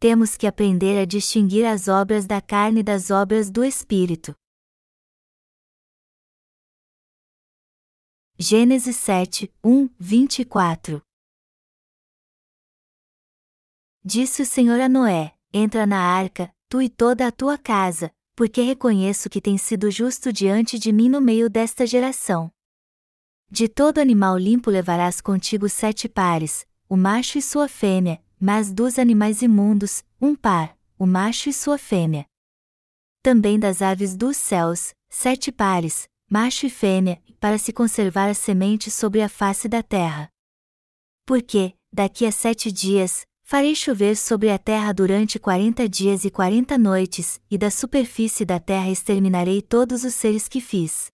temos que aprender a distinguir as obras da carne das obras do Espírito. Gênesis 7, 1, 24 Disse o Senhor a Noé: Entra na arca, tu e toda a tua casa, porque reconheço que tens sido justo diante de mim no meio desta geração. De todo animal limpo levarás contigo sete pares, o macho e sua fêmea, mas dos animais imundos, um par, o macho e sua fêmea. Também das aves dos céus, sete pares, macho e fêmea, para se conservar a semente sobre a face da terra. Porque, daqui a sete dias, farei chover sobre a terra durante quarenta dias e quarenta noites, e da superfície da terra exterminarei todos os seres que fiz.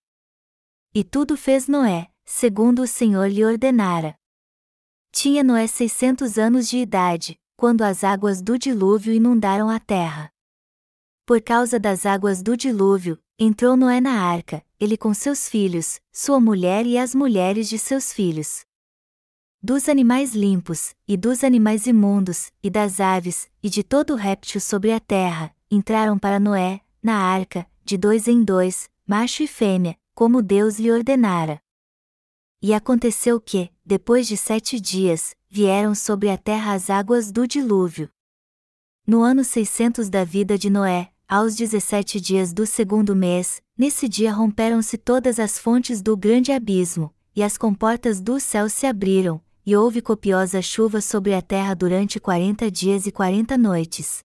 E tudo fez Noé, segundo o Senhor lhe ordenara. Tinha Noé seiscentos anos de idade, quando as águas do dilúvio inundaram a terra. Por causa das águas do dilúvio, entrou Noé na arca, ele com seus filhos, sua mulher e as mulheres de seus filhos. Dos animais limpos, e dos animais imundos, e das aves, e de todo réptil sobre a terra, entraram para Noé, na arca, de dois em dois, macho e fêmea, como Deus lhe ordenara. E aconteceu que, depois de sete dias, vieram sobre a terra as águas do dilúvio. No ano seiscentos da vida de Noé, aos dezessete dias do segundo mês, nesse dia romperam-se todas as fontes do grande abismo, e as comportas do céu se abriram, e houve copiosa chuva sobre a terra durante quarenta dias e quarenta noites.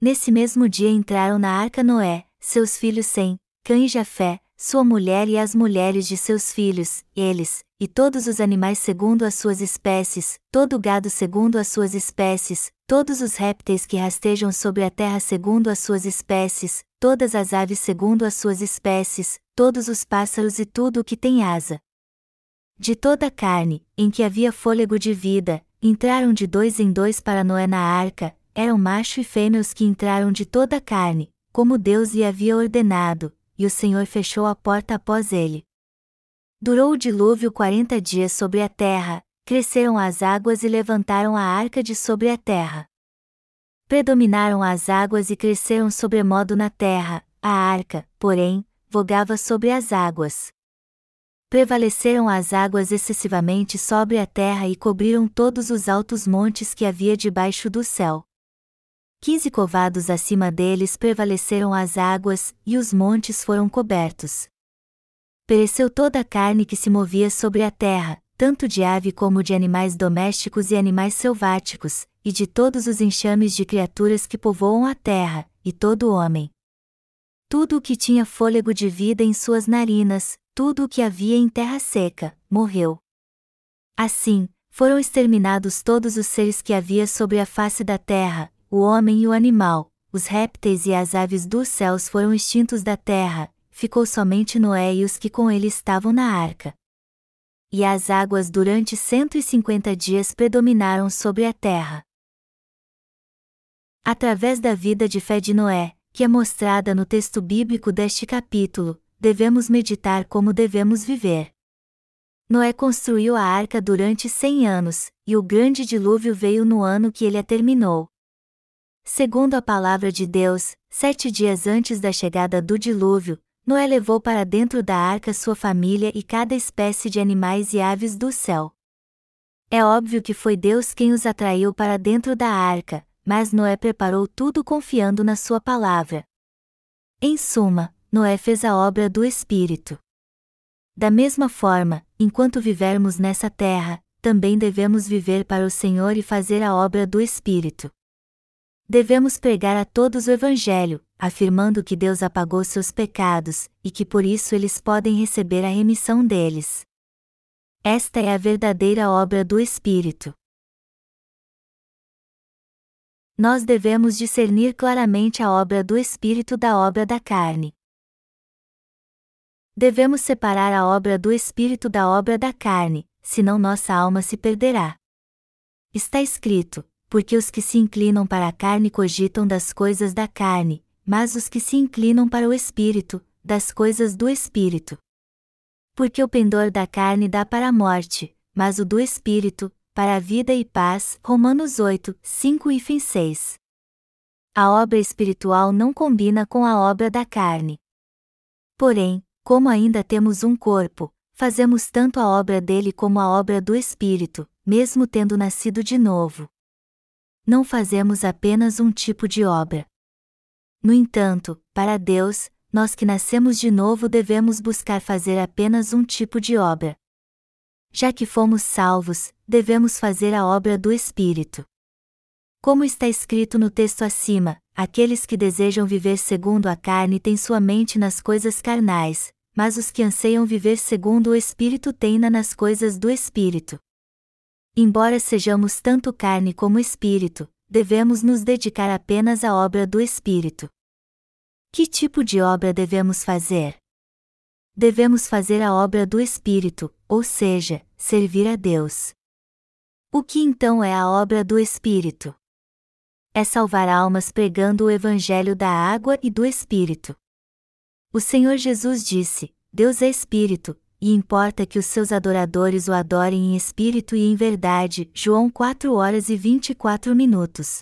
Nesse mesmo dia entraram na arca Noé, seus filhos Sem, Cã e Jafé, sua mulher e as mulheres de seus filhos, eles, e todos os animais segundo as suas espécies, todo gado segundo as suas espécies, todos os répteis que rastejam sobre a terra segundo as suas espécies, todas as aves segundo as suas espécies, todos os pássaros e tudo o que tem asa. De toda a carne, em que havia fôlego de vida, entraram de dois em dois para Noé na arca, eram macho e fêmea os que entraram de toda a carne, como Deus lhe havia ordenado, e o Senhor fechou a porta após ele. Durou o dilúvio quarenta dias sobre a terra, cresceram as águas e levantaram a arca de sobre a terra. Predominaram as águas e cresceram sobremodo na terra, a arca, porém, vogava sobre as águas. Prevaleceram as águas excessivamente sobre a terra e cobriram todos os altos montes que havia debaixo do céu. Quinze covados acima deles prevaleceram as águas, e os montes foram cobertos. Pereceu toda a carne que se movia sobre a terra, tanto de ave como de animais domésticos e animais selváticos, e de todos os enxames de criaturas que povoam a terra, e todo homem. Tudo o que tinha fôlego de vida em suas narinas, tudo o que havia em terra seca, morreu. Assim, foram exterminados todos os seres que havia sobre a face da terra, o homem e o animal, os répteis e as aves dos céus foram extintos da terra, ficou somente Noé e os que com ele estavam na arca. E as águas durante cento e cinquenta dias predominaram sobre a terra. Através da vida de fé de Noé, que é mostrada no texto bíblico deste capítulo, devemos meditar como devemos viver. Noé construiu a arca durante cem anos, e o grande dilúvio veio no ano que ele a terminou. Segundo a palavra de Deus, sete dias antes da chegada do dilúvio, Noé levou para dentro da arca sua família e cada espécie de animais e aves do céu. É óbvio que foi Deus quem os atraiu para dentro da arca, mas Noé preparou tudo confiando na sua palavra. Em suma, Noé fez a obra do Espírito. Da mesma forma, enquanto vivermos nessa terra, também devemos viver para o Senhor e fazer a obra do Espírito. Devemos pregar a todos o Evangelho, afirmando que Deus apagou seus pecados, e que por isso eles podem receber a remissão deles. Esta é a verdadeira obra do Espírito. Nós devemos discernir claramente a obra do Espírito da obra da carne. Devemos separar a obra do Espírito da obra da carne, senão nossa alma se perderá. Está escrito: porque os que se inclinam para a carne cogitam das coisas da carne, mas os que se inclinam para o espírito, das coisas do espírito. Porque o pendor da carne dá para a morte, mas o do espírito, para a vida e paz. Romanos 8, 5 e fim 6. A obra espiritual não combina com a obra da carne. Porém, como ainda temos um corpo, fazemos tanto a obra dele como a obra do Espírito, mesmo tendo nascido de novo. Não fazemos apenas um tipo de obra. No entanto, para Deus, nós que nascemos de novo devemos buscar fazer apenas um tipo de obra. Já que fomos salvos, devemos fazer a obra do Espírito. Como está escrito no texto acima, aqueles que desejam viver segundo a carne têm sua mente nas coisas carnais, mas os que anseiam viver segundo o Espírito têm-na nas coisas do Espírito. Embora sejamos tanto carne como Espírito, devemos nos dedicar apenas à obra do Espírito. Que tipo de obra devemos fazer? Devemos fazer a obra do Espírito, ou seja, servir a Deus. O que então é a obra do Espírito? é salvar almas pregando o Evangelho da água e do Espírito. O Senhor Jesus disse: Deus é Espírito, e importa que os seus adoradores o adorem em espírito e em verdade. João 4 horas e 24 minutos.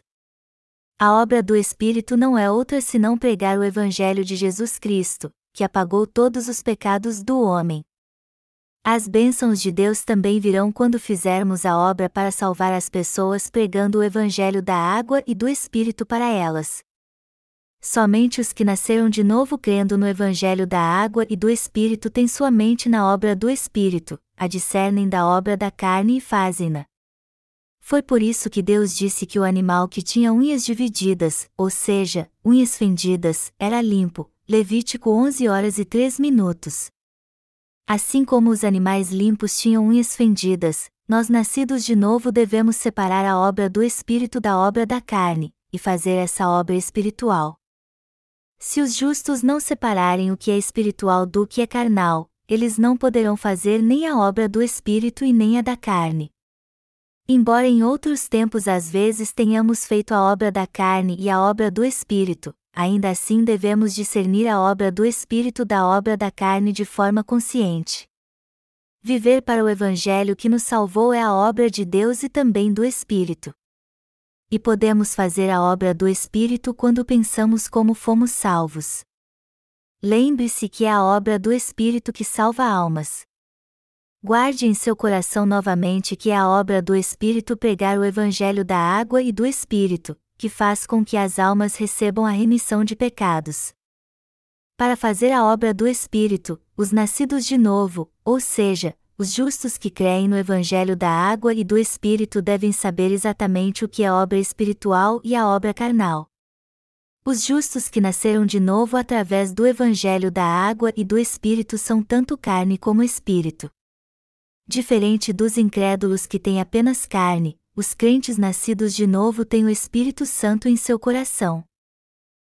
A obra do Espírito não é outra senão pregar o Evangelho de Jesus Cristo, que apagou todos os pecados do homem. As bênçãos de Deus também virão quando fizermos a obra para salvar as pessoas pregando o Evangelho da água e do Espírito para elas. Somente os que nasceram de novo crendo no Evangelho da água e do Espírito têm sua mente na obra do Espírito, a discernem da obra da carne e fazem-na. Foi por isso que Deus disse que o animal que tinha unhas divididas, ou seja, unhas fendidas, era limpo. Levítico 11 horas e 3 minutos. Assim como os animais limpos tinham unhas fendidas, nós nascidos de novo devemos separar a obra do espírito da obra da carne, e fazer essa obra espiritual. Se os justos não separarem o que é espiritual do que é carnal, eles não poderão fazer nem a obra do espírito e nem a da carne. Embora em outros tempos às vezes tenhamos feito a obra da carne e a obra do espírito, ainda assim devemos discernir a obra do Espírito da obra da carne de forma consciente. Viver para o Evangelho que nos salvou é a obra de Deus e também do Espírito. E podemos fazer a obra do Espírito quando pensamos como fomos salvos. Lembre-se que é a obra do Espírito que salva almas. Guarde em seu coração novamente que é a obra do Espírito pregar o Evangelho da água e do Espírito, que faz com que as almas recebam a remissão de pecados. Para fazer a obra do Espírito, os nascidos de novo, ou seja, os justos que creem no Evangelho da água e do Espírito devem saber exatamente o que é obra espiritual e a obra carnal. Os justos que nasceram de novo através do Evangelho da água e do Espírito são tanto carne como espírito. Diferente dos incrédulos que têm apenas carne, os crentes nascidos de novo têm o Espírito Santo em seu coração.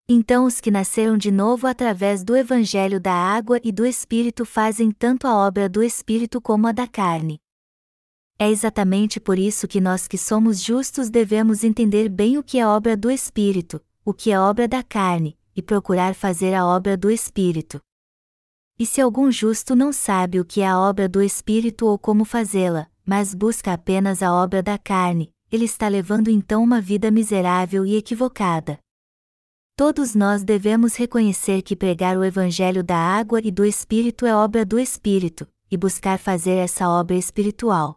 Então os que nasceram de novo através do Evangelho da água e do Espírito fazem tanto a obra do Espírito como a da carne. É exatamente por isso que nós que somos justos devemos entender bem o que é obra do Espírito, o que é obra da carne, e procurar fazer a obra do Espírito. E se algum justo não sabe o que é a obra do Espírito ou como fazê-la, mas busca apenas a obra da carne, ele está levando então uma vida miserável e equivocada. Todos nós devemos reconhecer que pregar o Evangelho da água e do Espírito é obra do Espírito, e buscar fazer essa obra espiritual.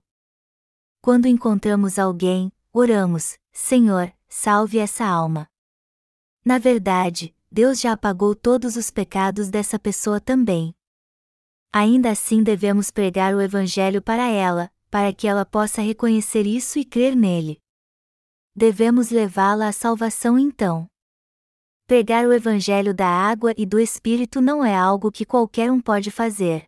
Quando encontramos alguém, oramos: Senhor, salve essa alma. Na verdade, Deus já apagou todos os pecados dessa pessoa também. Ainda assim devemos pregar o Evangelho para ela, para que ela possa reconhecer isso e crer nele. Devemos levá-la à salvação então. Pregar o Evangelho da água e do Espírito não é algo que qualquer um pode fazer.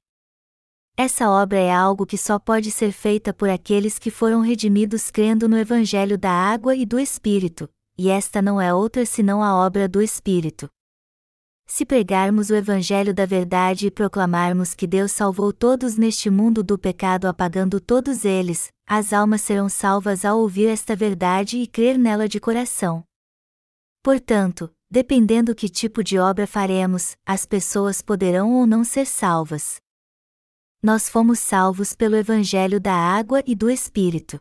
Essa obra é algo que só pode ser feita por aqueles que foram redimidos crendo no Evangelho da água e do Espírito, e esta não é outra senão a obra do Espírito. Se pregarmos o Evangelho da verdade e proclamarmos que Deus salvou todos neste mundo do pecado apagando todos eles, as almas serão salvas ao ouvir esta verdade e crer nela de coração. Portanto, dependendo que tipo de obra faremos, as pessoas poderão ou não ser salvas. Nós fomos salvos pelo Evangelho da água e do Espírito.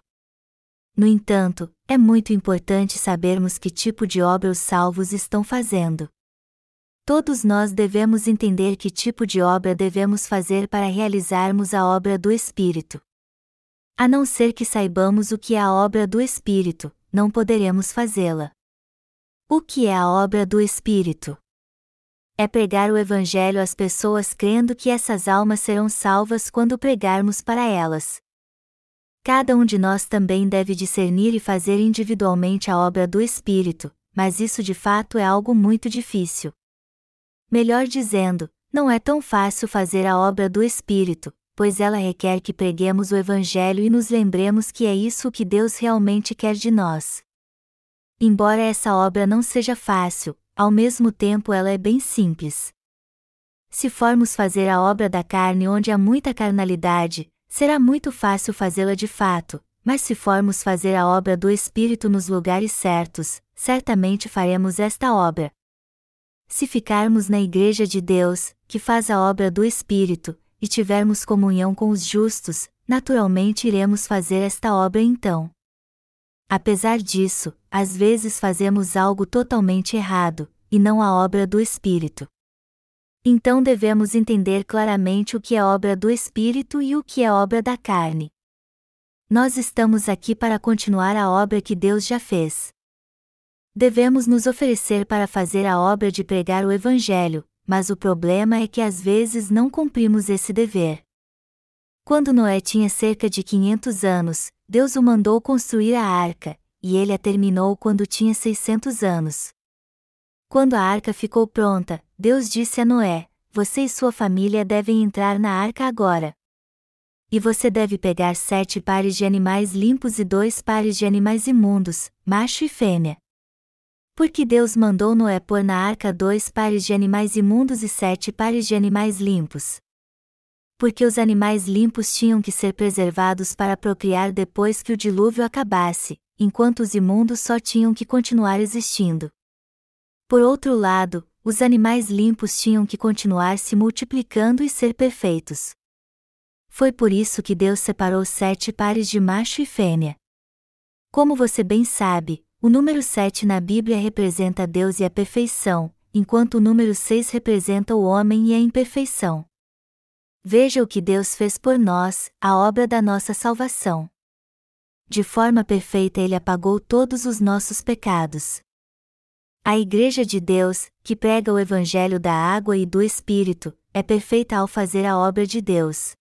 No entanto, é muito importante sabermos que tipo de obra os salvos estão fazendo. Todos nós devemos entender que tipo de obra devemos fazer para realizarmos a obra do Espírito. A não ser que saibamos o que é a obra do Espírito, não poderemos fazê-la. O que é a obra do Espírito? É pregar o Evangelho às pessoas crendo que essas almas serão salvas quando pregarmos para elas. Cada um de nós também deve discernir e fazer individualmente a obra do Espírito, mas isso de fato é algo muito difícil. Melhor dizendo, não é tão fácil fazer a obra do Espírito, pois ela requer que preguemos o Evangelho e nos lembremos que é isso que Deus realmente quer de nós. Embora essa obra não seja fácil, ao mesmo tempo ela é bem simples. Se formos fazer a obra da carne onde há muita carnalidade, será muito fácil fazê-la de fato, mas se formos fazer a obra do Espírito nos lugares certos, certamente faremos esta obra. Se ficarmos na Igreja de Deus, que faz a obra do Espírito, e tivermos comunhão com os justos, naturalmente iremos fazer esta obra então. Apesar disso, às vezes fazemos algo totalmente errado, e não a obra do Espírito. Então devemos entender claramente o que é obra do Espírito e o que é obra da carne. Nós estamos aqui para continuar a obra que Deus já fez. Devemos nos oferecer para fazer a obra de pregar o Evangelho, mas o problema é que às vezes não cumprimos esse dever. Quando Noé tinha cerca de 500 anos, Deus o mandou construir a arca, e ele a terminou quando tinha 600 anos. Quando a arca ficou pronta, Deus disse a Noé: Você e sua família devem entrar na arca agora. E você deve pegar sete pares de animais limpos e dois pares de animais imundos, macho e fêmea. Porque Deus mandou Noé pôr na arca dois pares de animais imundos e sete pares de animais limpos. Porque os animais limpos tinham que ser preservados para procriar depois que o dilúvio acabasse, enquanto os imundos só tinham que continuar existindo. Por outro lado, os animais limpos tinham que continuar se multiplicando e ser perfeitos. Foi por isso que Deus separou sete pares de macho e fêmea. Como você bem sabe, o número 7 na Bíblia representa Deus e a perfeição, enquanto o número 6 representa o homem e a imperfeição. Veja o que Deus fez por nós, a obra da nossa salvação. De forma perfeita Ele apagou todos os nossos pecados. A Igreja de Deus, que prega o Evangelho da água e do Espírito, é perfeita ao fazer a obra de Deus.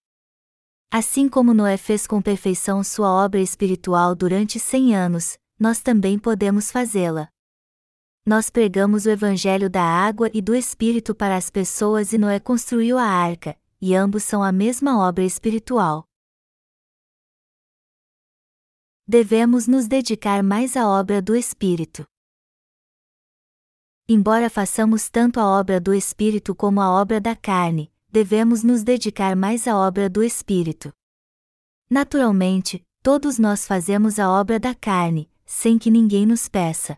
Assim como Noé fez com perfeição sua obra espiritual durante cem anos, nós também podemos fazê-la. Nós pregamos o Evangelho da água e do Espírito para as pessoas e Noé construiu a arca, e ambos são a mesma obra espiritual. Devemos nos dedicar mais à obra do Espírito. Embora façamos tanto a obra do Espírito como a obra da carne, devemos nos dedicar mais à obra do Espírito. Naturalmente, todos nós fazemos a obra da carne, sem que ninguém nos peça.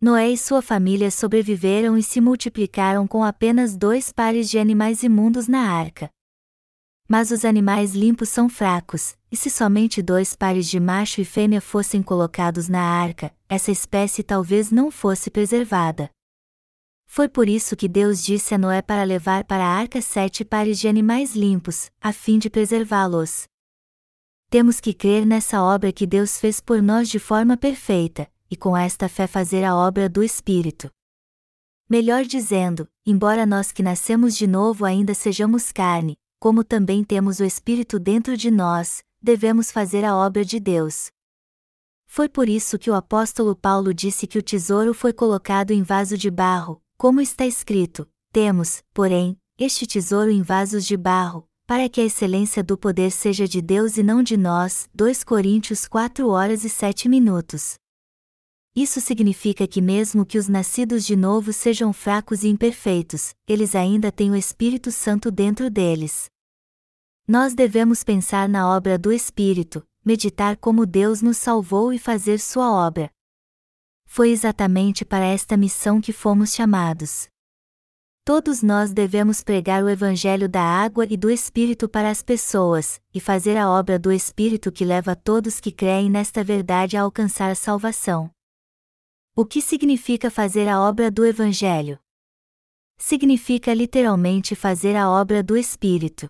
Noé e sua família sobreviveram e se multiplicaram com apenas dois pares de animais imundos na arca. Mas os animais limpos são fracos, e se somente dois pares de macho e fêmea fossem colocados na arca, essa espécie talvez não fosse preservada. Foi por isso que Deus disse a Noé para levar para a arca sete pares de animais limpos, a fim de preservá-los temos que crer nessa obra que Deus fez por nós de forma perfeita, e com esta fé fazer a obra do Espírito. Melhor dizendo, embora nós que nascemos de novo ainda sejamos carne, como também temos o Espírito dentro de nós, devemos fazer a obra de Deus. Foi por isso que o apóstolo Paulo disse que o tesouro foi colocado em vaso de barro, como está escrito: Temos, porém, este tesouro em vasos de barro, para que a excelência do poder seja de Deus e não de nós. 2 Coríntios 4 horas e 7 minutos. Isso significa que, mesmo que os nascidos de novo sejam fracos e imperfeitos, eles ainda têm o Espírito Santo dentro deles. Nós devemos pensar na obra do Espírito, meditar como Deus nos salvou e fazer sua obra. Foi exatamente para esta missão que fomos chamados. Todos nós devemos pregar o Evangelho da água e do Espírito para as pessoas, e fazer a obra do Espírito que leva todos que creem nesta verdade a alcançar a salvação. O que significa fazer a obra do Evangelho? Significa literalmente fazer a obra do Espírito.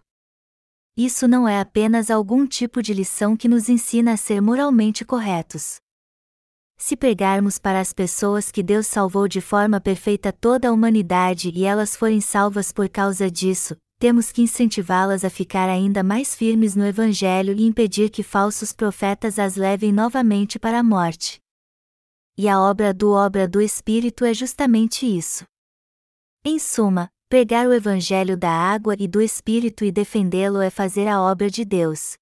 Isso não é apenas algum tipo de lição que nos ensina a ser moralmente corretos. Se pregarmos para as pessoas que Deus salvou de forma perfeita toda a humanidade e elas forem salvas por causa disso, temos que incentivá-las a ficar ainda mais firmes no Evangelho e impedir que falsos profetas as levem novamente para a morte. E a obra do obra do Espírito é justamente isso. Em suma, pregar o Evangelho da água e do Espírito e defendê-lo é fazer a obra de Deus.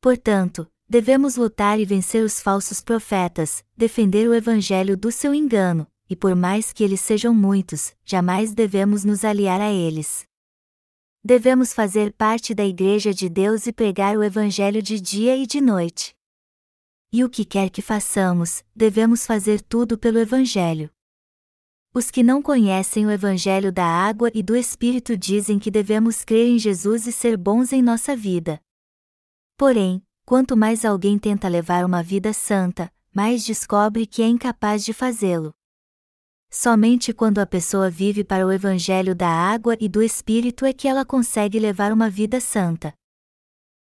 Portanto, devemos lutar e vencer os falsos profetas, defender o Evangelho do seu engano, e por mais que eles sejam muitos, jamais devemos nos aliar a eles. Devemos fazer parte da Igreja de Deus e pregar o Evangelho de dia e de noite. E o que quer que façamos, devemos fazer tudo pelo Evangelho. Os que não conhecem o Evangelho da água e do Espírito dizem que devemos crer em Jesus e ser bons em nossa vida. Porém, quanto mais alguém tenta levar uma vida santa, mais descobre que é incapaz de fazê-lo. Somente quando a pessoa vive para o Evangelho da água e do Espírito é que ela consegue levar uma vida santa.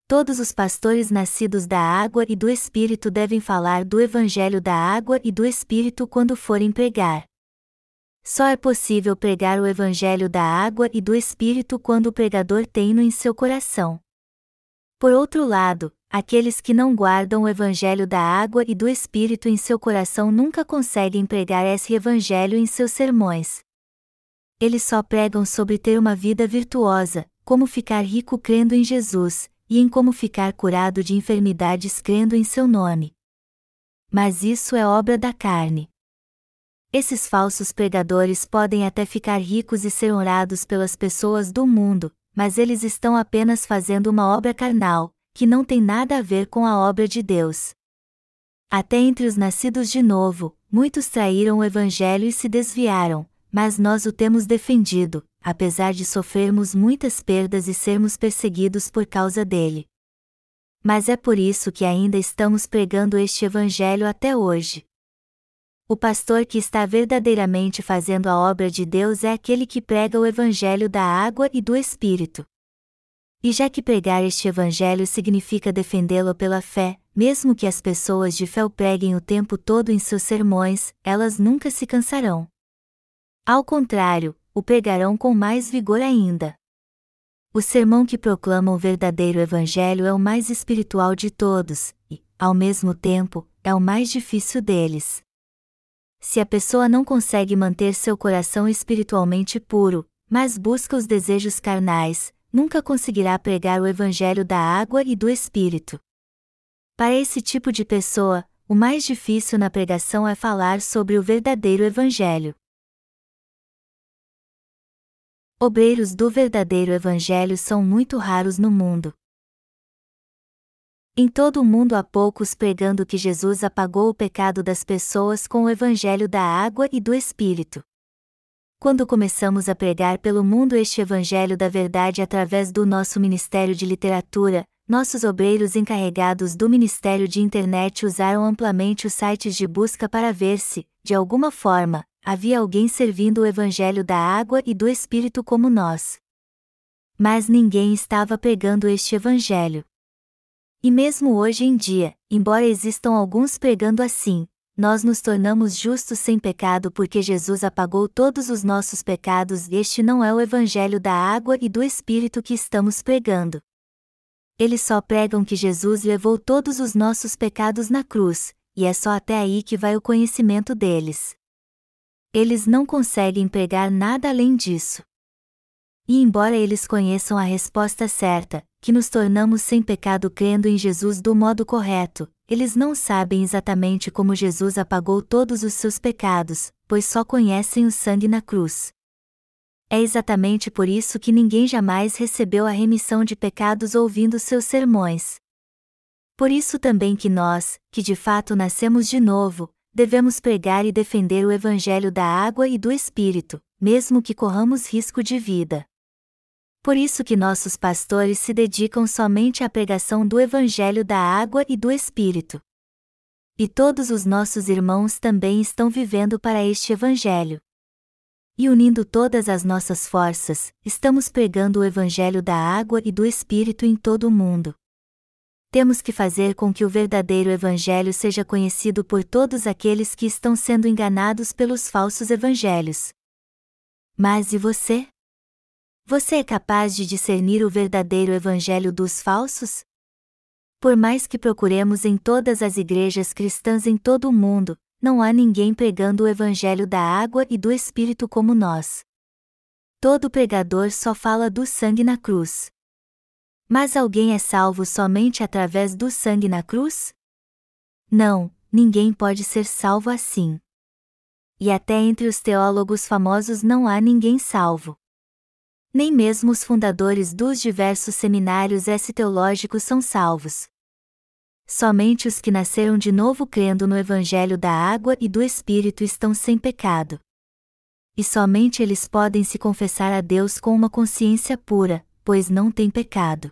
Todos os pastores nascidos da água e do Espírito devem falar do Evangelho da água e do Espírito quando forem pregar. Só é possível pregar o Evangelho da água e do Espírito quando o pregador tem-no em seu coração. Por outro lado, aqueles que não guardam o Evangelho da água e do Espírito em seu coração nunca conseguem pregar esse Evangelho em seus sermões. Eles só pregam sobre ter uma vida virtuosa, como ficar rico crendo em Jesus, e em como ficar curado de enfermidades crendo em seu nome. Mas isso é obra da carne. Esses falsos pregadores podem até ficar ricos e ser honrados pelas pessoas do mundo, mas eles estão apenas fazendo uma obra carnal, que não tem nada a ver com a obra de Deus. Até entre os nascidos de novo, muitos traíram o Evangelho e se desviaram, mas nós o temos defendido, apesar de sofrermos muitas perdas e sermos perseguidos por causa dele. Mas é por isso que ainda estamos pregando este Evangelho até hoje. O pastor que está verdadeiramente fazendo a obra de Deus é aquele que prega o Evangelho da água e do Espírito. E já que pregar este Evangelho significa defendê-lo pela fé, mesmo que as pessoas de fé o preguem o tempo todo em seus sermões, elas nunca se cansarão. Ao contrário, o pregarão com mais vigor ainda. O sermão que proclama o verdadeiro Evangelho é o mais espiritual de todos, e, ao mesmo tempo, é o mais difícil deles. Se a pessoa não consegue manter seu coração espiritualmente puro, mas busca os desejos carnais, nunca conseguirá pregar o Evangelho da água e do Espírito. Para esse tipo de pessoa, o mais difícil na pregação é falar sobre o verdadeiro Evangelho. Obreiros do verdadeiro Evangelho são muito raros no mundo. Em todo o mundo há poucos pregando que Jesus apagou o pecado das pessoas com o evangelho da água e do Espírito. Quando começamos a pregar pelo mundo este evangelho da verdade através do nosso ministério de literatura, nossos obreiros encarregados do ministério de internet usaram amplamente os sites de busca para ver se, de alguma forma, havia alguém servindo o evangelho da água e do Espírito como nós. Mas ninguém estava pregando este evangelho. E mesmo hoje em dia, embora existam alguns pregando assim, nós nos tornamos justos sem pecado porque Jesus apagou todos os nossos pecados este não é o evangelho da água e do Espírito que estamos pregando. Eles só pregam que Jesus levou todos os nossos pecados na cruz, e é só até aí que vai o conhecimento deles. Eles não conseguem pregar nada além disso. E embora eles conheçam a resposta certa, que nos tornamos sem pecado crendo em Jesus do modo correto, eles não sabem exatamente como Jesus apagou todos os seus pecados, pois só conhecem o sangue na cruz. É exatamente por isso que ninguém jamais recebeu a remissão de pecados ouvindo seus sermões. Por isso também que nós, que de fato nascemos de novo, devemos pregar e defender o Evangelho da água e do Espírito, mesmo que corramos risco de vida. Por isso que nossos pastores se dedicam somente à pregação do Evangelho da água e do Espírito. E todos os nossos irmãos também estão vivendo para este Evangelho. E unindo todas as nossas forças, estamos pregando o Evangelho da água e do Espírito em todo o mundo. Temos que fazer com que o verdadeiro Evangelho seja conhecido por todos aqueles que estão sendo enganados pelos falsos evangelhos. Mas e você? Você é capaz de discernir o verdadeiro evangelho dos falsos? Por mais que procuremos em todas as igrejas cristãs em todo o mundo, não há ninguém pregando o evangelho da água e do Espírito como nós. Todo pregador só fala do sangue na cruz. Mas alguém é salvo somente através do sangue na cruz? Não, ninguém pode ser salvo assim. E até entre os teólogos famosos não há ninguém salvo. Nem mesmo os fundadores dos diversos seminários teológicos são salvos. Somente os que nasceram de novo crendo no Evangelho da água e do Espírito estão sem pecado. E somente eles podem se confessar a Deus com uma consciência pura, pois não têm pecado.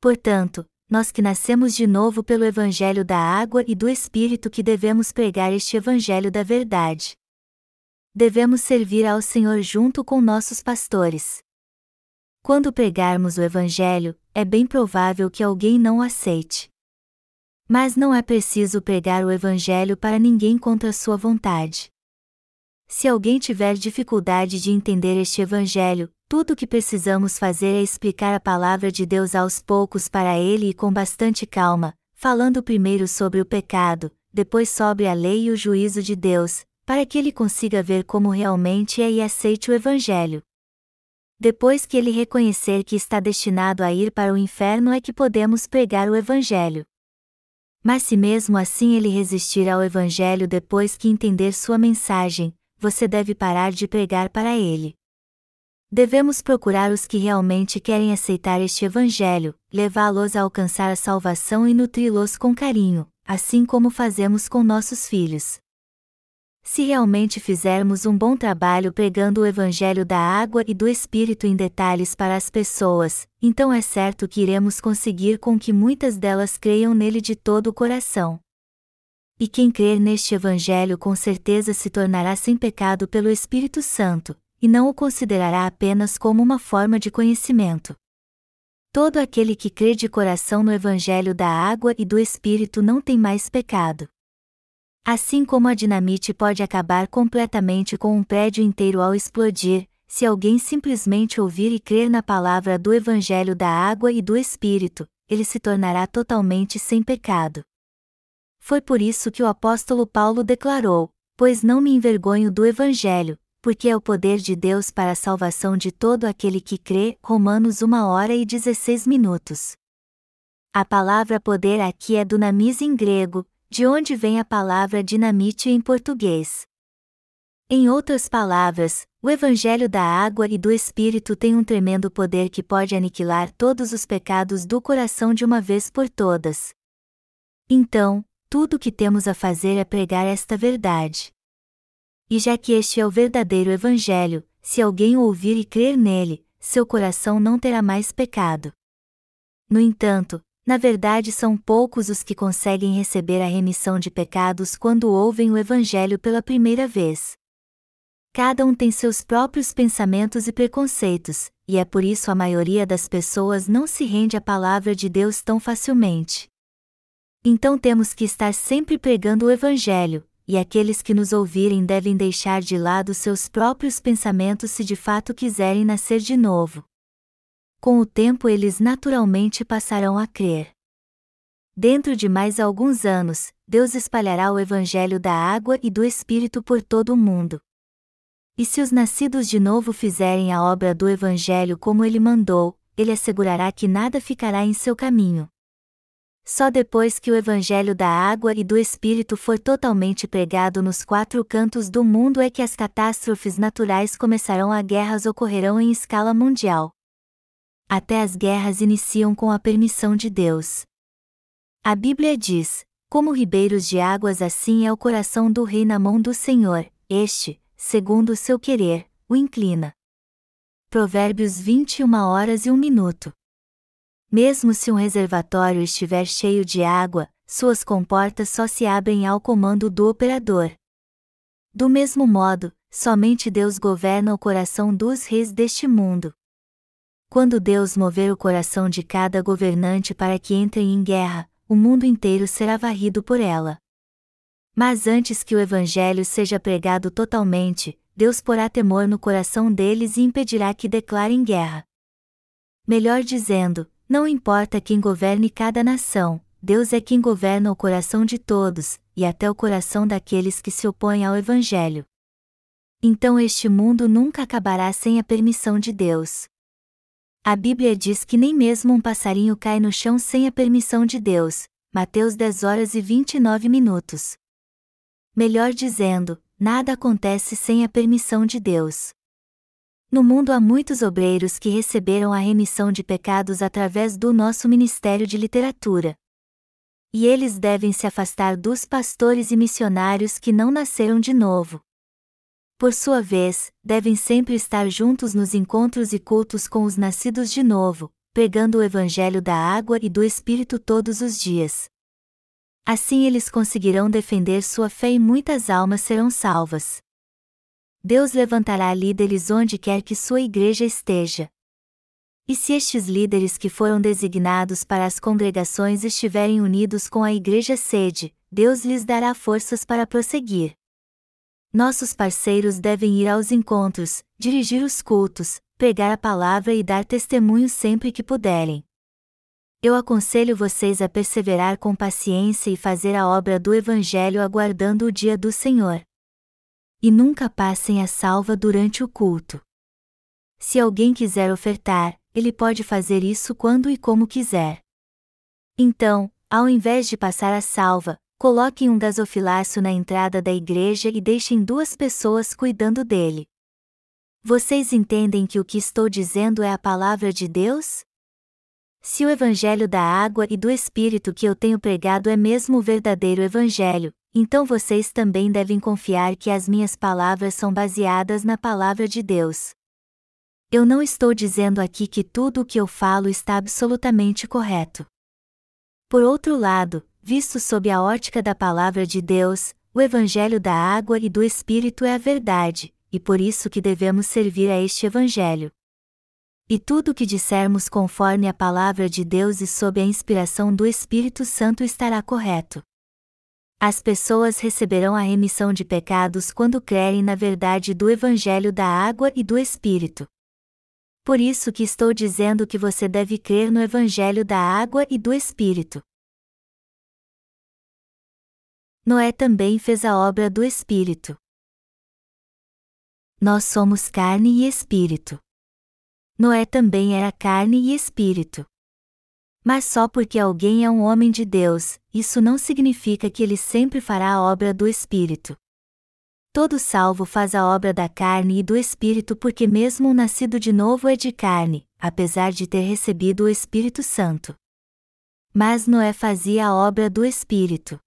Portanto, nós que nascemos de novo pelo Evangelho da água e do Espírito que devemos pregar este Evangelho da verdade devemos servir ao Senhor junto com nossos pastores. Quando pregarmos o Evangelho, é bem provável que alguém não o aceite. Mas não é preciso pregar o Evangelho para ninguém contra sua vontade. Se alguém tiver dificuldade de entender este Evangelho, tudo o que precisamos fazer é explicar a palavra de Deus aos poucos para ele e com bastante calma, falando primeiro sobre o pecado, depois sobre a lei e o juízo de Deus, para que ele consiga ver como realmente é e aceite o Evangelho. Depois que ele reconhecer que está destinado a ir para o inferno é que podemos pregar o Evangelho. Mas se mesmo assim ele resistir ao Evangelho depois que entender sua mensagem, você deve parar de pregar para ele. Devemos procurar os que realmente querem aceitar este Evangelho, levá-los a alcançar a salvação e nutri-los com carinho, assim como fazemos com nossos filhos. Se realmente fizermos um bom trabalho pregando o Evangelho da água e do Espírito em detalhes para as pessoas, então é certo que iremos conseguir com que muitas delas creiam nele de todo o coração. E quem crer neste Evangelho com certeza se tornará sem pecado pelo Espírito Santo, e não o considerará apenas como uma forma de conhecimento. Todo aquele que crê de coração no Evangelho da água e do Espírito não tem mais pecado. Assim como a dinamite pode acabar completamente com um prédio inteiro ao explodir, se alguém simplesmente ouvir e crer na palavra do Evangelho da água e do Espírito, ele se tornará totalmente sem pecado. Foi por isso que o apóstolo Paulo declarou: Pois não me envergonho do Evangelho, porque é o poder de Deus para a salvação de todo aquele que crê. Romanos 1 hora e 16 minutos. A palavra poder aqui é dunamis em grego, de onde vem a palavra dinamite em português. Em outras palavras, o Evangelho da água e do Espírito tem um tremendo poder que pode aniquilar todos os pecados do coração de uma vez por todas. Então, tudo o que temos a fazer é pregar esta verdade. E já que este é o verdadeiro Evangelho, se alguém ouvir e crer nele, seu coração não terá mais pecado. No entanto, na verdade, são poucos os que conseguem receber a remissão de pecados quando ouvem o Evangelho pela primeira vez. Cada um tem seus próprios pensamentos e preconceitos, e é por isso a maioria das pessoas não se rende à palavra de Deus tão facilmente. Então temos que estar sempre pregando o Evangelho, e aqueles que nos ouvirem devem deixar de lado seus próprios pensamentos se de fato quiserem nascer de novo com o tempo eles naturalmente passarão a crer. Dentro de mais alguns anos, Deus espalhará o Evangelho da água e do Espírito por todo o mundo. E se os nascidos de novo fizerem a obra do Evangelho como ele mandou, ele assegurará que nada ficará em seu caminho. Só depois que o Evangelho da água e do Espírito for totalmente pregado nos quatro cantos do mundo é que as catástrofes naturais começarão a guerras ocorrerão em escala mundial até as guerras iniciam com a permissão de Deus. A Bíblia diz: Como ribeiros de águas, assim é o coração do rei na mão do Senhor, este, segundo o seu querer, o inclina. Provérbios 21 horas e 1 minuto. Mesmo se um reservatório estiver cheio de água, suas comportas só se abrem ao comando do operador. Do mesmo modo, somente Deus governa o coração dos reis deste mundo. Quando Deus mover o coração de cada governante para que entrem em guerra, o mundo inteiro será varrido por ela. Mas antes que o Evangelho seja pregado totalmente, Deus porá temor no coração deles e impedirá que declarem guerra. Melhor dizendo, não importa quem governe cada nação, Deus é quem governa o coração de todos, e até o coração daqueles que se opõem ao Evangelho. Então este mundo nunca acabará sem a permissão de Deus. A Bíblia diz que nem mesmo um passarinho cai no chão sem a permissão de Deus. Mateus 10 horas e 29 minutos. Melhor dizendo, nada acontece sem a permissão de Deus. No mundo há muitos obreiros que receberam a remissão de pecados através do nosso Ministério de Literatura. E eles devem se afastar dos pastores e missionários que não nasceram de novo. Por sua vez, devem sempre estar juntos nos encontros e cultos com os nascidos de novo, pregando o Evangelho da água e do Espírito todos os dias. Assim eles conseguirão defender sua fé e muitas almas serão salvas. Deus levantará líderes onde quer que sua igreja esteja. E se estes líderes que foram designados para as congregações estiverem unidos com a igreja sede, Deus lhes dará forças para prosseguir. Nossos parceiros devem ir aos encontros, dirigir os cultos, pregar a palavra e dar testemunho sempre que puderem. Eu aconselho vocês a perseverar com paciência e fazer a obra do Evangelho aguardando o dia do Senhor e nunca passem a salva durante o culto. Se alguém quiser ofertar, ele pode fazer isso quando e como quiser. Então, ao invés de passar a salva, coloquem um gasofilaço na entrada da igreja e deixem duas pessoas cuidando dele. Vocês entendem que o que estou dizendo é a palavra de Deus? Se o Evangelho da água e do Espírito que eu tenho pregado é mesmo o verdadeiro Evangelho, então vocês também devem confiar que as minhas palavras são baseadas na palavra de Deus. Eu não estou dizendo aqui que tudo o que eu falo está absolutamente correto. Por outro lado, visto sob a ótica da palavra de Deus, o Evangelho da água e do Espírito é a verdade, e por isso que devemos servir a este Evangelho. E tudo o que dissermos conforme a palavra de Deus e sob a inspiração do Espírito Santo estará correto. As pessoas receberão a remissão de pecados quando crerem na verdade do Evangelho da água e do Espírito. Por isso que estou dizendo que você deve crer no Evangelho da água e do Espírito. Noé também fez a obra do Espírito. Nós somos carne e espírito. Noé também era carne e espírito. Mas só porque alguém é um homem de Deus, isso não significa que ele sempre fará a obra do Espírito. Todo salvo faz a obra da carne e do Espírito porque mesmo o nascido de novo é de carne, apesar de ter recebido o Espírito Santo. Mas Noé fazia a obra do Espírito.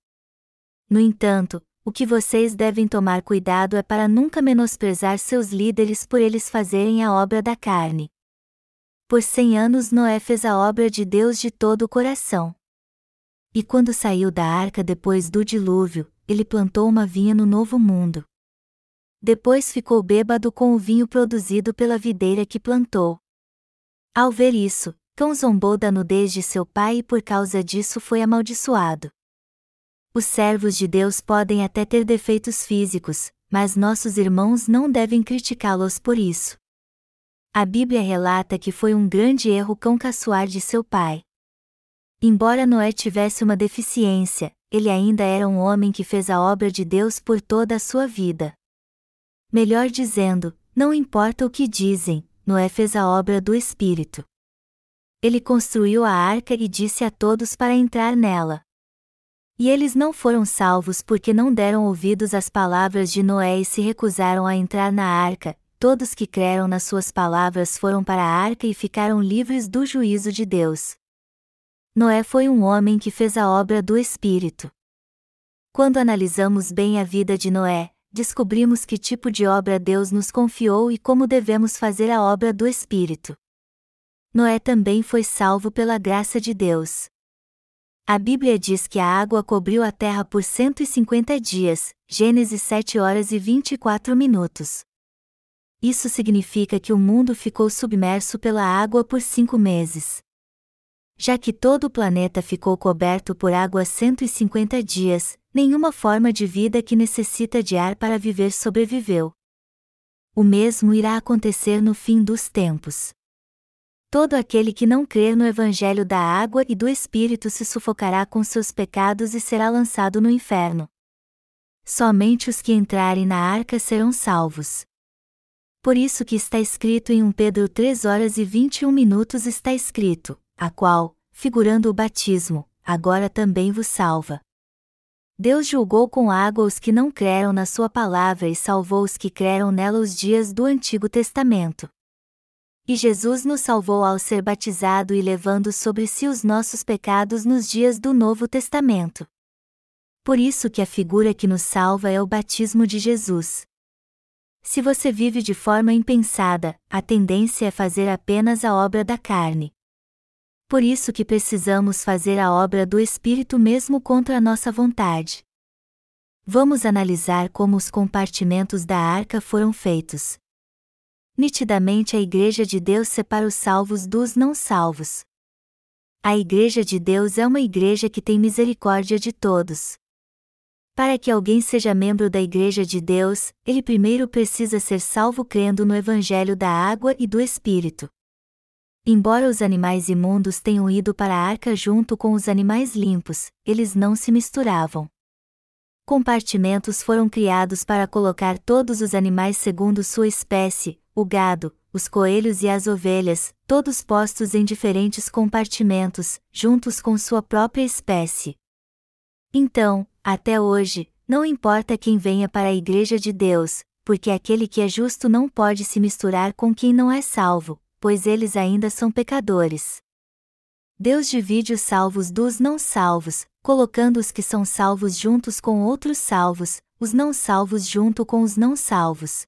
No entanto, o que vocês devem tomar cuidado é para nunca menosprezar seus líderes por eles fazerem a obra da carne. Por cem anos Noé fez a obra de Deus de todo o coração. E quando saiu da arca depois do dilúvio, ele plantou uma vinha no novo mundo. Depois ficou bêbado com o vinho produzido pela videira que plantou. Ao ver isso, Cão zombou da nudez de seu pai e por causa disso foi amaldiçoado. Os servos de Deus podem até ter defeitos físicos, mas nossos irmãos não devem criticá-los por isso. A Bíblia relata que foi um grande erro cão caçoar de seu pai. Embora Noé tivesse uma deficiência, ele ainda era um homem que fez a obra de Deus por toda a sua vida. Melhor dizendo, não importa o que dizem, Noé fez a obra do Espírito. Ele construiu a arca e disse a todos para entrar nela. E eles não foram salvos porque não deram ouvidos às palavras de Noé e se recusaram a entrar na arca, todos que creram nas suas palavras foram para a arca e ficaram livres do juízo de Deus. Noé foi um homem que fez a obra do Espírito. Quando analisamos bem a vida de Noé, descobrimos que tipo de obra Deus nos confiou e como devemos fazer a obra do Espírito. Noé também foi salvo pela graça de Deus. A Bíblia diz que a água cobriu a terra por 150 dias, Gênesis 7 horas e 24 minutos. Isso significa que o mundo ficou submerso pela água por cinco meses. Já que todo o planeta ficou coberto por água 150 dias, nenhuma forma de vida que necessita de ar para viver sobreviveu. O mesmo irá acontecer no fim dos tempos. Todo aquele que não crer no Evangelho da água e do Espírito se sufocará com seus pecados e será lançado no inferno. Somente os que entrarem na arca serão salvos. Por isso que está escrito em 1 Pedro 3 horas e 21 minutos está escrito: a qual, figurando o batismo, agora também vos salva. Deus julgou com água os que não creram na sua palavra e salvou os que creram nela os dias do Antigo Testamento. E Jesus nos salvou ao ser batizado e levando sobre si os nossos pecados nos dias do Novo Testamento. Por isso que a figura que nos salva é o batismo de Jesus. Se você vive de forma impensada, a tendência é fazer apenas a obra da carne por isso que precisamos fazer a obra do Espírito mesmo contra a nossa vontade. Vamos analisar como os compartimentos da arca foram feitos. Nitidamente a Igreja de Deus separa os salvos dos não salvos. A Igreja de Deus é uma igreja que tem misericórdia de todos. Para que alguém seja membro da Igreja de Deus, ele primeiro precisa ser salvo crendo no Evangelho da água e do Espírito. Embora os animais imundos tenham ido para a arca junto com os animais limpos, eles não se misturavam. Compartimentos foram criados para colocar todos os animais segundo sua espécie, o gado, os coelhos e as ovelhas, todos postos em diferentes compartimentos, juntos com sua própria espécie. Então, até hoje, não importa quem venha para a Igreja de Deus, porque aquele que é justo não pode se misturar com quem não é salvo, pois eles ainda são pecadores. Deus divide os salvos dos não salvos, colocando os que são salvos juntos com outros salvos, os não salvos junto com os não salvos.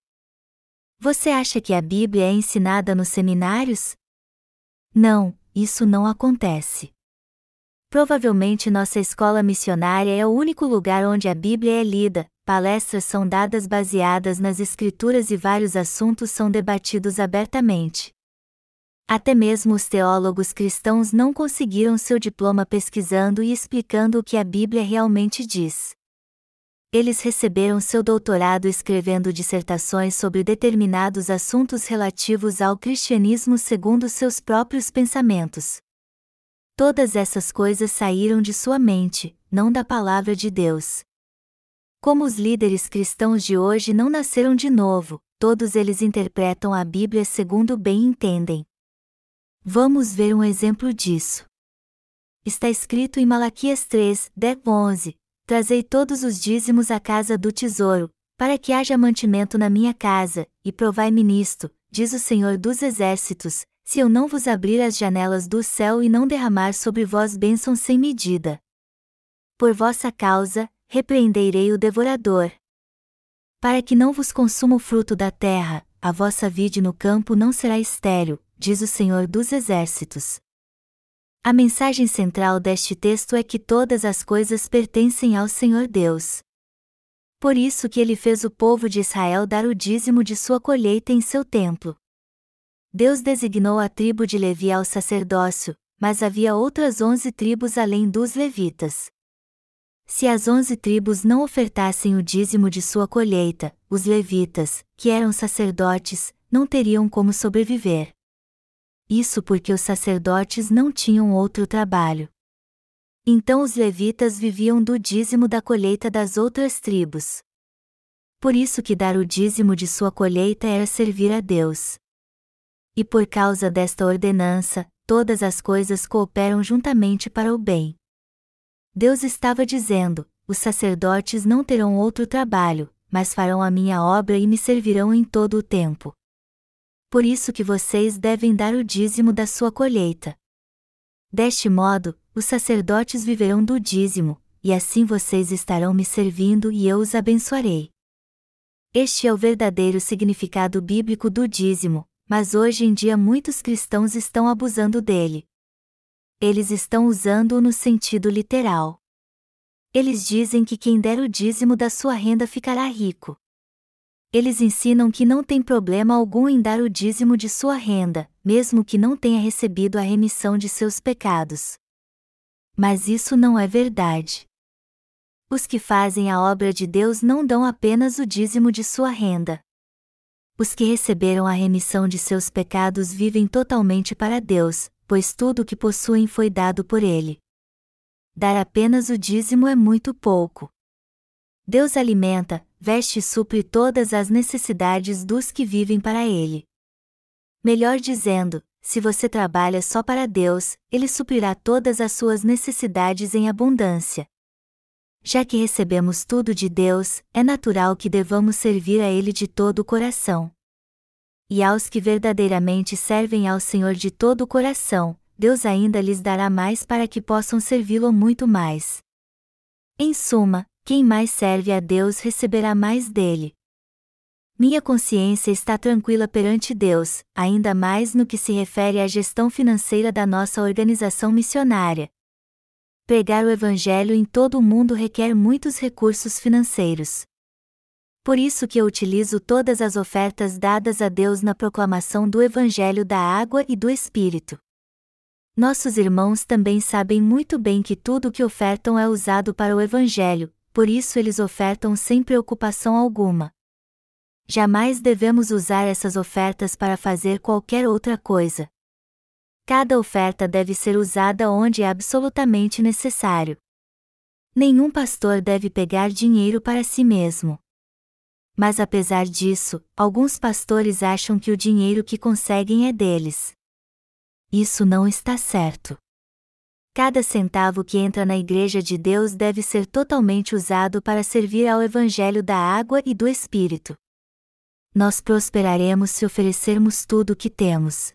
Você acha que a Bíblia é ensinada nos seminários? Não, isso não acontece. Provavelmente nossa escola missionária é o único lugar onde a Bíblia é lida, palestras são dadas baseadas nas Escrituras e vários assuntos são debatidos abertamente. Até mesmo os teólogos cristãos não conseguiram seu diploma pesquisando e explicando o que a Bíblia realmente diz. Eles receberam seu doutorado escrevendo dissertações sobre determinados assuntos relativos ao cristianismo segundo seus próprios pensamentos. Todas essas coisas saíram de sua mente, não da palavra de Deus. Como os líderes cristãos de hoje não nasceram de novo, todos eles interpretam a Bíblia segundo bem entendem. Vamos ver um exemplo disso. Está escrito em Malaquias 3, 10, 11: Trazei todos os dízimos à casa do tesouro, para que haja mantimento na minha casa, e provai-me nisto, diz o Senhor dos Exércitos, se eu não vos abrir as janelas do céu e não derramar sobre vós bênçãos sem medida. Por vossa causa, repreenderei o devorador. Para que não vos consuma o fruto da terra, a vossa vide no campo não será estéril, diz o Senhor dos Exércitos. A mensagem central deste texto é que todas as coisas pertencem ao Senhor Deus. Por isso que ele fez o povo de Israel dar o dízimo de sua colheita em seu templo. Deus designou a tribo de Levi ao sacerdócio, mas havia outras onze tribos além dos levitas. Se as onze tribos não ofertassem o dízimo de sua colheita, os levitas, que eram sacerdotes, não teriam como sobreviver isso porque os sacerdotes não tinham outro trabalho. Então os levitas viviam do dízimo da colheita das outras tribos. Por isso que dar o dízimo de sua colheita era servir a Deus. E por causa desta ordenança, todas as coisas cooperam juntamente para o bem. Deus estava dizendo: os sacerdotes não terão outro trabalho, mas farão a minha obra e me servirão em todo o tempo por isso que vocês devem dar o dízimo da sua colheita. Deste modo, os sacerdotes viverão do dízimo, e assim vocês estarão me servindo e eu os abençoarei. Este é o verdadeiro significado bíblico do dízimo, mas hoje em dia muitos cristãos estão abusando dele. Eles estão usando-o no sentido literal. Eles dizem que quem der o dízimo da sua renda ficará rico. Eles ensinam que não tem problema algum em dar o dízimo de sua renda, mesmo que não tenha recebido a remissão de seus pecados. Mas isso não é verdade. Os que fazem a obra de Deus não dão apenas o dízimo de sua renda. Os que receberam a remissão de seus pecados vivem totalmente para Deus, pois tudo o que possuem foi dado por Ele. Dar apenas o dízimo é muito pouco. Deus alimenta, veste e supre todas as necessidades dos que vivem para Ele. Melhor dizendo, se você trabalha só para Deus, Ele suprirá todas as suas necessidades em abundância. Já que recebemos tudo de Deus, é natural que devamos servir a Ele de todo o coração. E aos que verdadeiramente servem ao Senhor de todo o coração, Deus ainda lhes dará mais para que possam servi-lo muito mais. Em suma, quem mais serve a Deus receberá mais dele. Minha consciência está tranquila perante Deus, ainda mais no que se refere à gestão financeira da nossa organização missionária, Pregar o Evangelho em todo o mundo requer muitos recursos financeiros. Por isso que eu utilizo todas as ofertas dadas a Deus na proclamação do Evangelho da água e do Espírito. Nossos irmãos também sabem muito bem que tudo o que ofertam é usado para o Evangelho, por isso eles ofertam sem preocupação alguma. Jamais devemos usar essas ofertas para fazer qualquer outra coisa. Cada oferta deve ser usada onde é absolutamente necessário. Nenhum pastor deve pegar dinheiro para si mesmo. Mas apesar disso, alguns pastores acham que o dinheiro que conseguem é deles. Isso não está certo. Cada centavo que entra na Igreja de Deus deve ser totalmente usado para servir ao Evangelho da água e do Espírito. Nós prosperaremos se oferecermos tudo o que temos.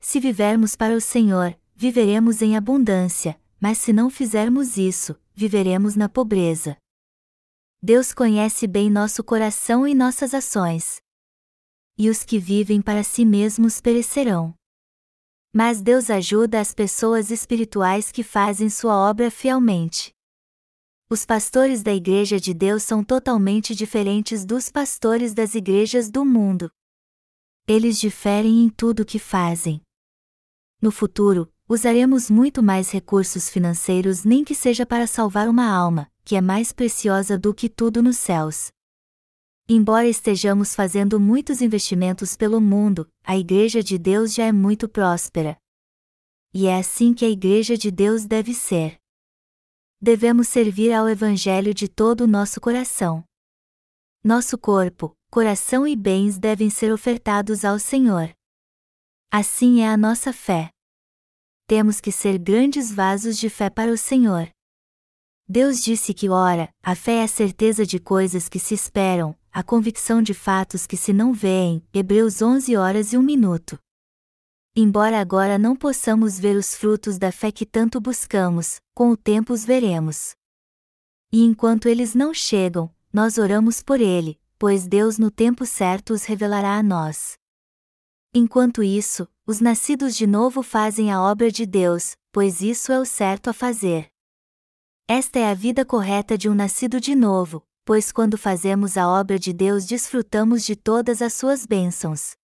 Se vivermos para o Senhor, viveremos em abundância, mas se não fizermos isso, viveremos na pobreza. Deus conhece bem nosso coração e nossas ações. E os que vivem para si mesmos perecerão. Mas Deus ajuda as pessoas espirituais que fazem sua obra fielmente. Os pastores da Igreja de Deus são totalmente diferentes dos pastores das igrejas do mundo. Eles diferem em tudo o que fazem. No futuro, usaremos muito mais recursos financeiros nem que seja para salvar uma alma, que é mais preciosa do que tudo nos céus. Embora estejamos fazendo muitos investimentos pelo mundo, a Igreja de Deus já é muito próspera. E é assim que a Igreja de Deus deve ser. Devemos servir ao Evangelho de todo o nosso coração. Nosso corpo, coração e bens devem ser ofertados ao Senhor. Assim é a nossa fé temos que ser grandes vasos de fé para o Senhor. Deus disse que, ora, a fé é a certeza de coisas que se esperam, a convicção de fatos que se não veem. Hebreus 11 horas e 1 minuto. Embora agora não possamos ver os frutos da fé que tanto buscamos, com o tempo os veremos. E enquanto eles não chegam, nós oramos por ele, pois Deus no tempo certo os revelará a nós. Enquanto isso, os nascidos de novo fazem a obra de Deus, pois isso é o certo a fazer. Esta é a vida correta de um nascido de novo, pois quando fazemos a obra de Deus desfrutamos de todas as suas bênçãos.